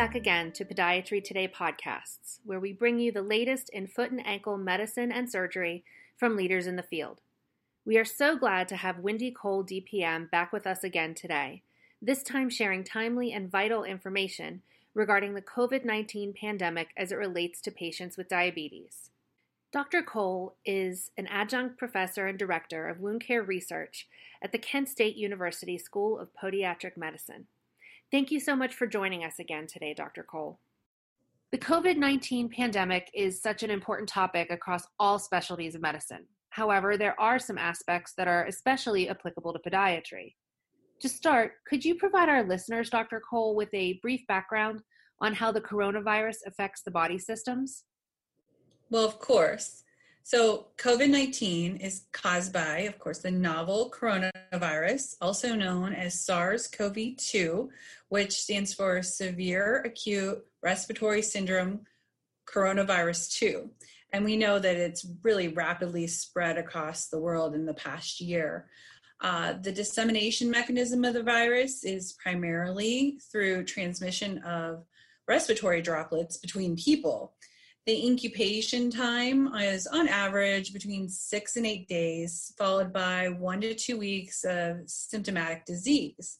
back again to Podiatry Today podcasts, where we bring you the latest in foot and ankle medicine and surgery from leaders in the field. We are so glad to have Wendy Cole, DPM, back with us again today, this time sharing timely and vital information regarding the COVID 19 pandemic as it relates to patients with diabetes. Dr. Cole is an adjunct professor and director of wound care research at the Kent State University School of Podiatric Medicine. Thank you so much for joining us again today, Dr. Cole. The COVID 19 pandemic is such an important topic across all specialties of medicine. However, there are some aspects that are especially applicable to podiatry. To start, could you provide our listeners, Dr. Cole, with a brief background on how the coronavirus affects the body systems? Well, of course. So, COVID 19 is caused by, of course, the novel coronavirus, also known as SARS CoV 2, which stands for Severe Acute Respiratory Syndrome Coronavirus 2. And we know that it's really rapidly spread across the world in the past year. Uh, the dissemination mechanism of the virus is primarily through transmission of respiratory droplets between people. The incubation time is on average between six and eight days, followed by one to two weeks of symptomatic disease.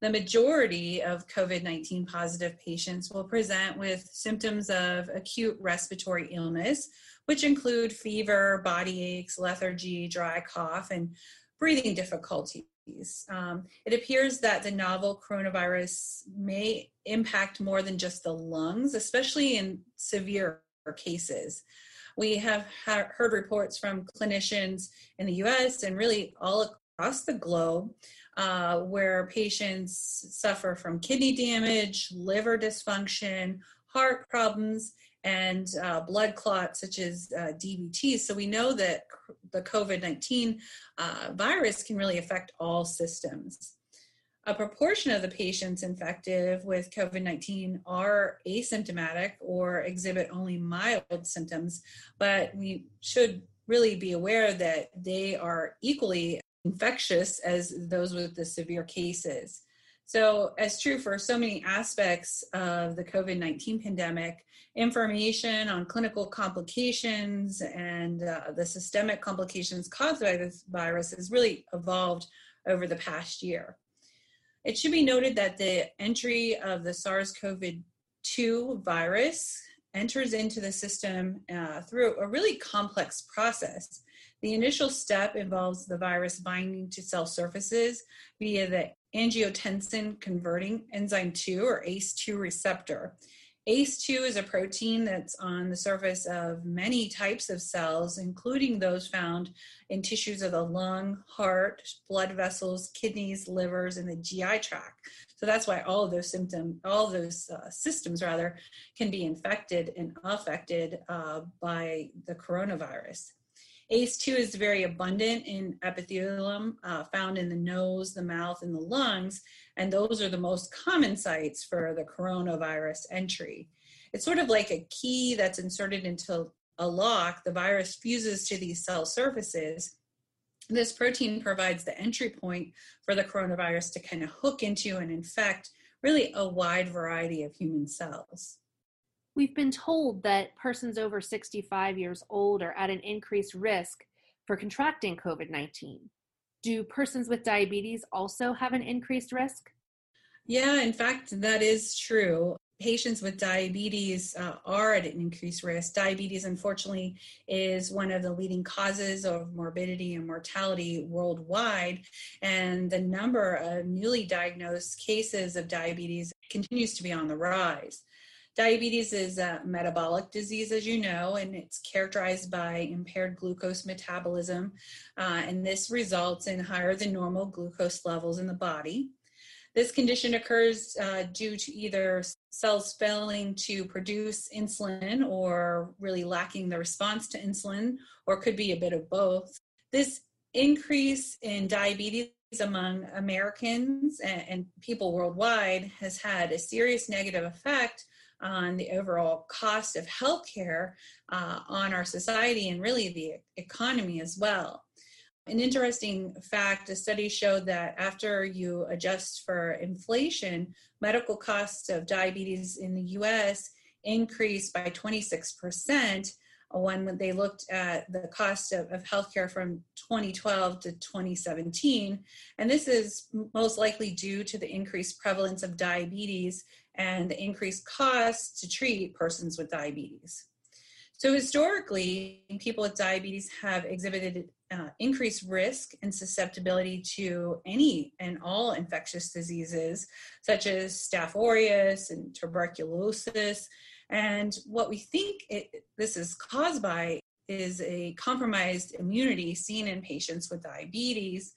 The majority of COVID 19 positive patients will present with symptoms of acute respiratory illness, which include fever, body aches, lethargy, dry cough, and breathing difficulties. Um, it appears that the novel coronavirus may impact more than just the lungs, especially in severe cases. We have ha- heard reports from clinicians in the US and really all across the globe uh, where patients suffer from kidney damage, liver dysfunction, heart problems, and uh, blood clots such as uh, DVT. So we know that the COVID 19 uh, virus can really affect all systems. A proportion of the patients infected with COVID 19 are asymptomatic or exhibit only mild symptoms, but we should really be aware that they are equally infectious as those with the severe cases. So, as true for so many aspects of the COVID 19 pandemic, information on clinical complications and uh, the systemic complications caused by this virus has really evolved over the past year. It should be noted that the entry of the SARS CoV 2 virus enters into the system uh, through a really complex process. The initial step involves the virus binding to cell surfaces via the angiotensin converting enzyme 2 or ACE2 receptor. ACE2 is a protein that's on the surface of many types of cells, including those found in tissues of the lung, heart, blood vessels, kidneys, livers, and the GI tract. So that's why all of those symptoms, all those uh, systems rather, can be infected and affected uh, by the coronavirus. ACE2 is very abundant in epithelium uh, found in the nose, the mouth, and the lungs, and those are the most common sites for the coronavirus entry. It's sort of like a key that's inserted into a lock. The virus fuses to these cell surfaces. This protein provides the entry point for the coronavirus to kind of hook into and infect really a wide variety of human cells. We've been told that persons over 65 years old are at an increased risk for contracting COVID 19. Do persons with diabetes also have an increased risk? Yeah, in fact, that is true. Patients with diabetes uh, are at an increased risk. Diabetes, unfortunately, is one of the leading causes of morbidity and mortality worldwide. And the number of newly diagnosed cases of diabetes continues to be on the rise. Diabetes is a metabolic disease, as you know, and it's characterized by impaired glucose metabolism, uh, and this results in higher than normal glucose levels in the body. This condition occurs uh, due to either cells failing to produce insulin or really lacking the response to insulin, or could be a bit of both. This increase in diabetes among Americans and, and people worldwide has had a serious negative effect on the overall cost of healthcare uh, on our society and really the economy as well. An interesting fact a study showed that after you adjust for inflation, medical costs of diabetes in the US increased by 26% when they looked at the cost of, of healthcare from 2012 to 2017. And this is most likely due to the increased prevalence of diabetes and the increased costs to treat persons with diabetes. So, historically, people with diabetes have exhibited uh, increased risk and susceptibility to any and all infectious diseases, such as Staph aureus and tuberculosis. And what we think it, this is caused by is a compromised immunity seen in patients with diabetes,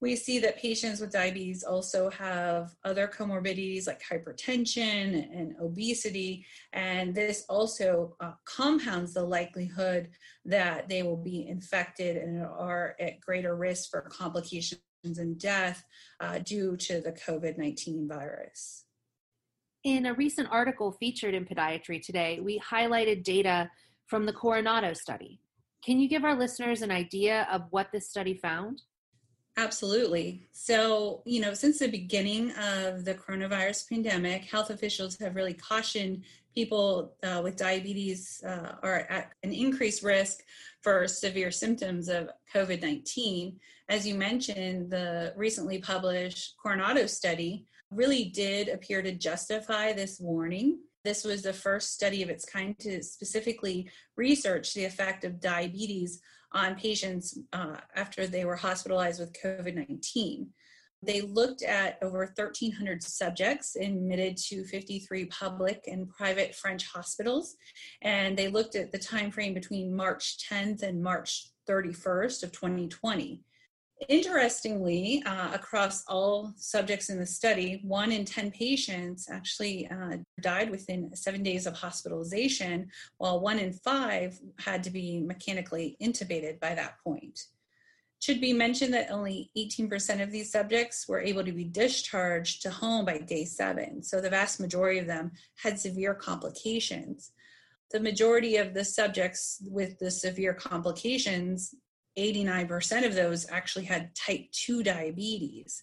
we see that patients with diabetes also have other comorbidities like hypertension and obesity, and this also uh, compounds the likelihood that they will be infected and are at greater risk for complications and death uh, due to the COVID 19 virus. In a recent article featured in Podiatry Today, we highlighted data from the Coronado study. Can you give our listeners an idea of what this study found? Absolutely. So, you know, since the beginning of the coronavirus pandemic, health officials have really cautioned people uh, with diabetes uh, are at an increased risk for severe symptoms of COVID 19. As you mentioned, the recently published Coronado study really did appear to justify this warning. This was the first study of its kind to specifically research the effect of diabetes on patients uh, after they were hospitalized with COVID 19. They looked at over 1,300 subjects admitted to 53 public and private French hospitals, and they looked at the time frame between March 10th and March 31st of 2020. Interestingly, uh, across all subjects in the study, one in 10 patients actually uh, died within seven days of hospitalization, while one in five had to be mechanically intubated by that point. Should be mentioned that only 18% of these subjects were able to be discharged to home by day seven, so the vast majority of them had severe complications. The majority of the subjects with the severe complications 89% of those actually had type 2 diabetes.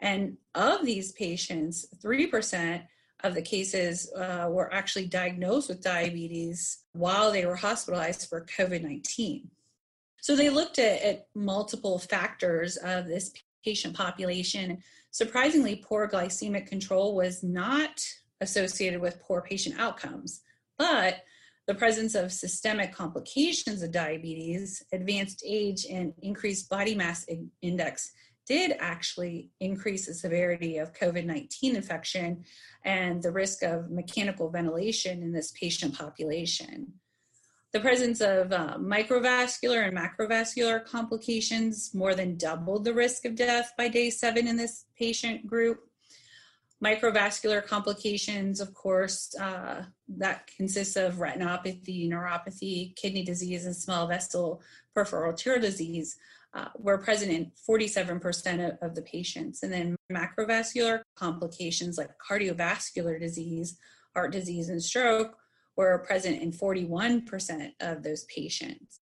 And of these patients, 3% of the cases uh, were actually diagnosed with diabetes while they were hospitalized for COVID 19. So they looked at, at, multiple factors of this patient population. Surprisingly, poor glycemic control was not associated with poor patient outcomes, but the presence of systemic complications of diabetes, advanced age, and increased body mass index did actually increase the severity of COVID 19 infection and the risk of mechanical ventilation in this patient population. The presence of uh, microvascular and macrovascular complications more than doubled the risk of death by day seven in this patient group. Microvascular complications, of course, uh, that consists of retinopathy, neuropathy, kidney disease, and small vessel peripheral arterial disease, uh, were present in 47% of, of the patients. And then macrovascular complications like cardiovascular disease, heart disease, and stroke were present in 41% of those patients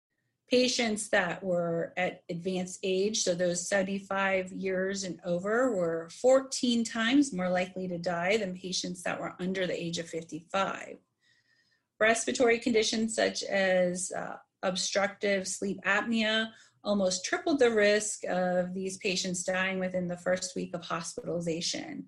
patients that were at advanced age, so those 75 years and over, were 14 times more likely to die than patients that were under the age of 55. Respiratory conditions such as uh, obstructive sleep apnea almost tripled the risk of these patients dying within the first week of hospitalization.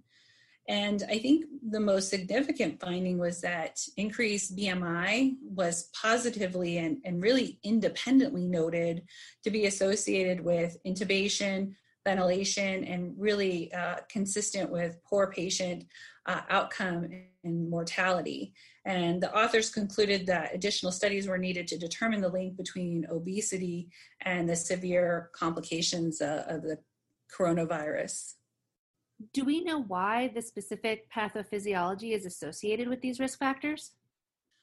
And I think the most significant finding was that increased BMI was positively and, and really independently noted to be associated with intubation, ventilation, and really uh, consistent with poor patient uh, outcome and mortality. And the authors concluded that additional studies were needed to determine the link between obesity and the severe complications uh, of the coronavirus do we know why the specific pathophysiology is associated with these risk factors?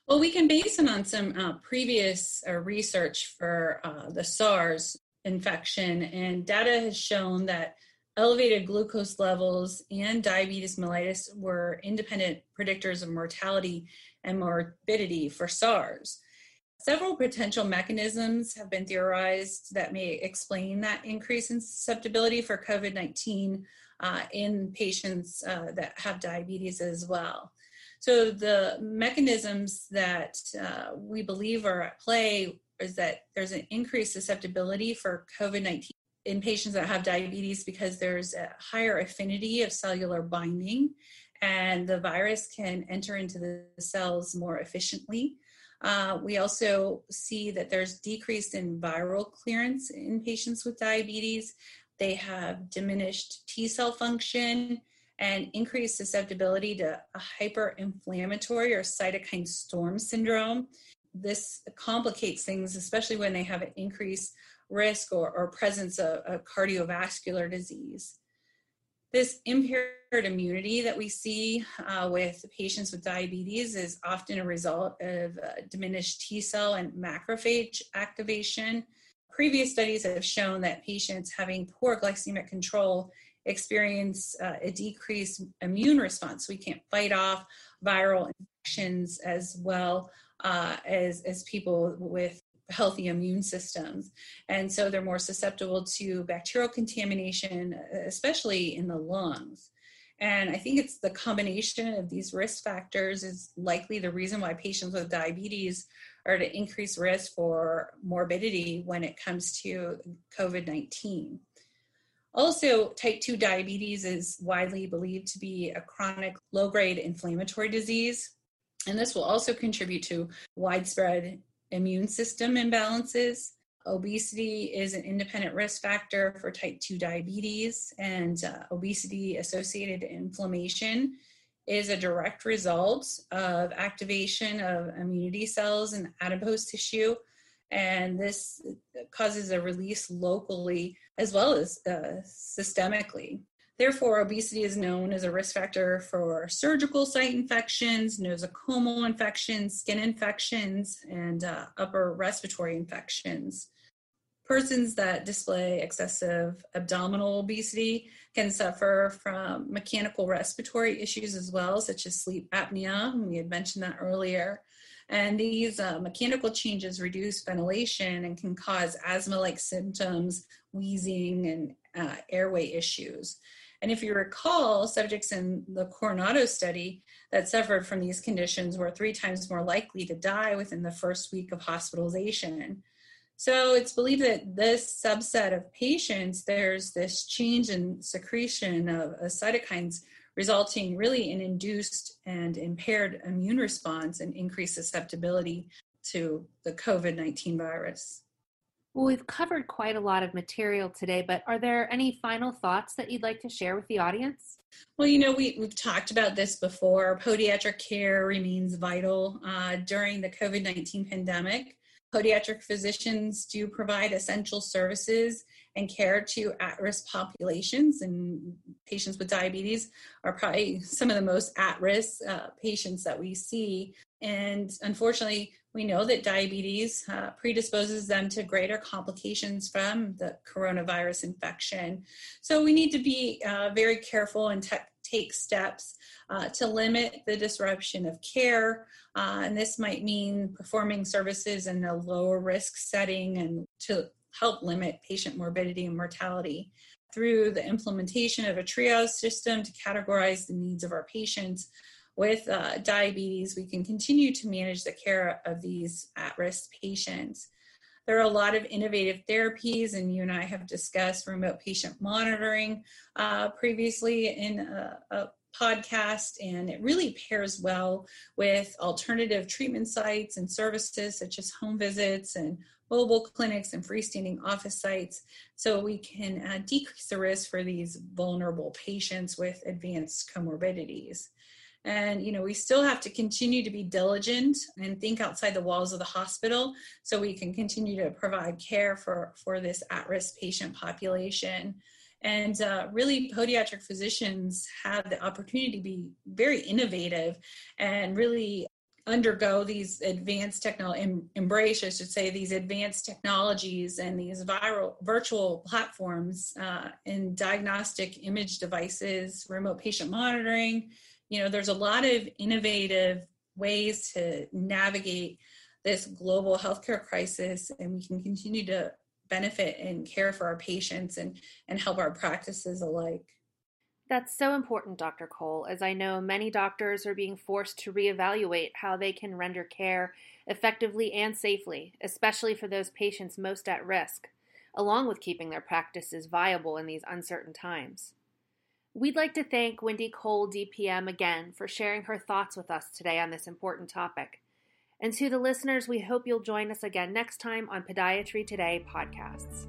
Well, we can base it on some uh, previous uh, research for uh, the SARS infection, and data has shown that elevated glucose levels and diabetes mellitus were independent predictors of mortality and morbidity for SARS. Several potential mechanisms have been theorized that may explain that increase in susceptibility for COVID 19 uh, in patients uh, that have diabetes as well. So, the mechanisms that uh, we believe are at play is that there's an increased susceptibility for COVID 19 in patients that have diabetes because there's a higher affinity of cellular binding and the virus can enter into the cells more efficiently. Uh, we also see that there's decrease in viral clearance in patients with diabetes. They have diminished T cell function and increased susceptibility to a hyperinflammatory or cytokine storm syndrome. This complicates things, especially when they have an increased risk or, or presence of, of cardiovascular disease. This impaired immunity that we see uh, with patients with diabetes is often a result of uh, diminished T cell and macrophage activation. Previous studies have shown that patients having poor glycemic control experience uh, a decreased immune response. We can't fight off viral infections as well uh, as, as people with healthy immune systems. And so they're more susceptible to bacterial contamination, especially in the lungs. And I think it's the combination of these risk factors is likely the reason why patients with diabetes are at increased risk for morbidity when it comes to COVID 19. Also, type 2 diabetes is widely believed to be a chronic low grade inflammatory disease. And this will also contribute to widespread immune system imbalances. Obesity is an independent risk factor for type 2 diabetes, and uh, obesity associated inflammation is a direct result of activation of immunity cells in adipose tissue. And this causes a release locally as well as uh, systemically. Therefore, obesity is known as a risk factor for surgical site infections, nosocomial infections, skin infections, and uh, upper respiratory infections. Persons that display excessive abdominal obesity can suffer from mechanical respiratory issues as well, such as sleep apnea. We had mentioned that earlier. And these uh, mechanical changes reduce ventilation and can cause asthma like symptoms, wheezing, and uh, airway issues. And if you recall, subjects in the Coronado study that suffered from these conditions were three times more likely to die within the first week of hospitalization. So it's believed that this subset of patients, there's this change in secretion of, of cytokines resulting really in induced and impaired immune response and increased susceptibility to the COVID 19 virus. Well, we've covered quite a lot of material today, but are there any final thoughts that you'd like to share with the audience? Well, you know, we, we've talked about this before. Podiatric care remains vital uh, during the COVID 19 pandemic. Podiatric physicians do provide essential services and care to at risk populations, and patients with diabetes are probably some of the most at risk uh, patients that we see. And unfortunately, we know that diabetes uh, predisposes them to greater complications from the coronavirus infection. So we need to be uh, very careful and te- take steps uh, to limit the disruption of care. Uh, and this might mean performing services in a lower risk setting and to help limit patient morbidity and mortality through the implementation of a triage system to categorize the needs of our patients with uh, diabetes, we can continue to manage the care of these at risk patients. There are a lot of innovative therapies, and you and I have discussed remote patient monitoring uh, previously in a, a podcast, and it really pairs well with alternative treatment sites and services such as home visits and mobile clinics and freestanding office sites so we can uh, decrease the risk for these vulnerable patients with advanced comorbidities and you know we still have to continue to be diligent and think outside the walls of the hospital so we can continue to provide care for for this at-risk patient population. And uh, really podiatric physicians have the opportunity to be very innovative and really undergo these advanced technology embrace i should say these advanced technologies and these viral virtual platforms uh, in diagnostic image devices remote patient monitoring you know there's a lot of innovative ways to navigate this global healthcare crisis and we can continue to benefit and care for our patients and, and help our practices alike. That's so important, Dr. Cole, as I know many doctors are being forced to reevaluate how they can render care effectively and safely, especially for those patients most at risk, along with keeping their practices viable in these uncertain times. We'd like to thank Wendy Cole, DPM, again for sharing her thoughts with us today on this important topic. And to the listeners, we hope you'll join us again next time on Podiatry Today podcasts.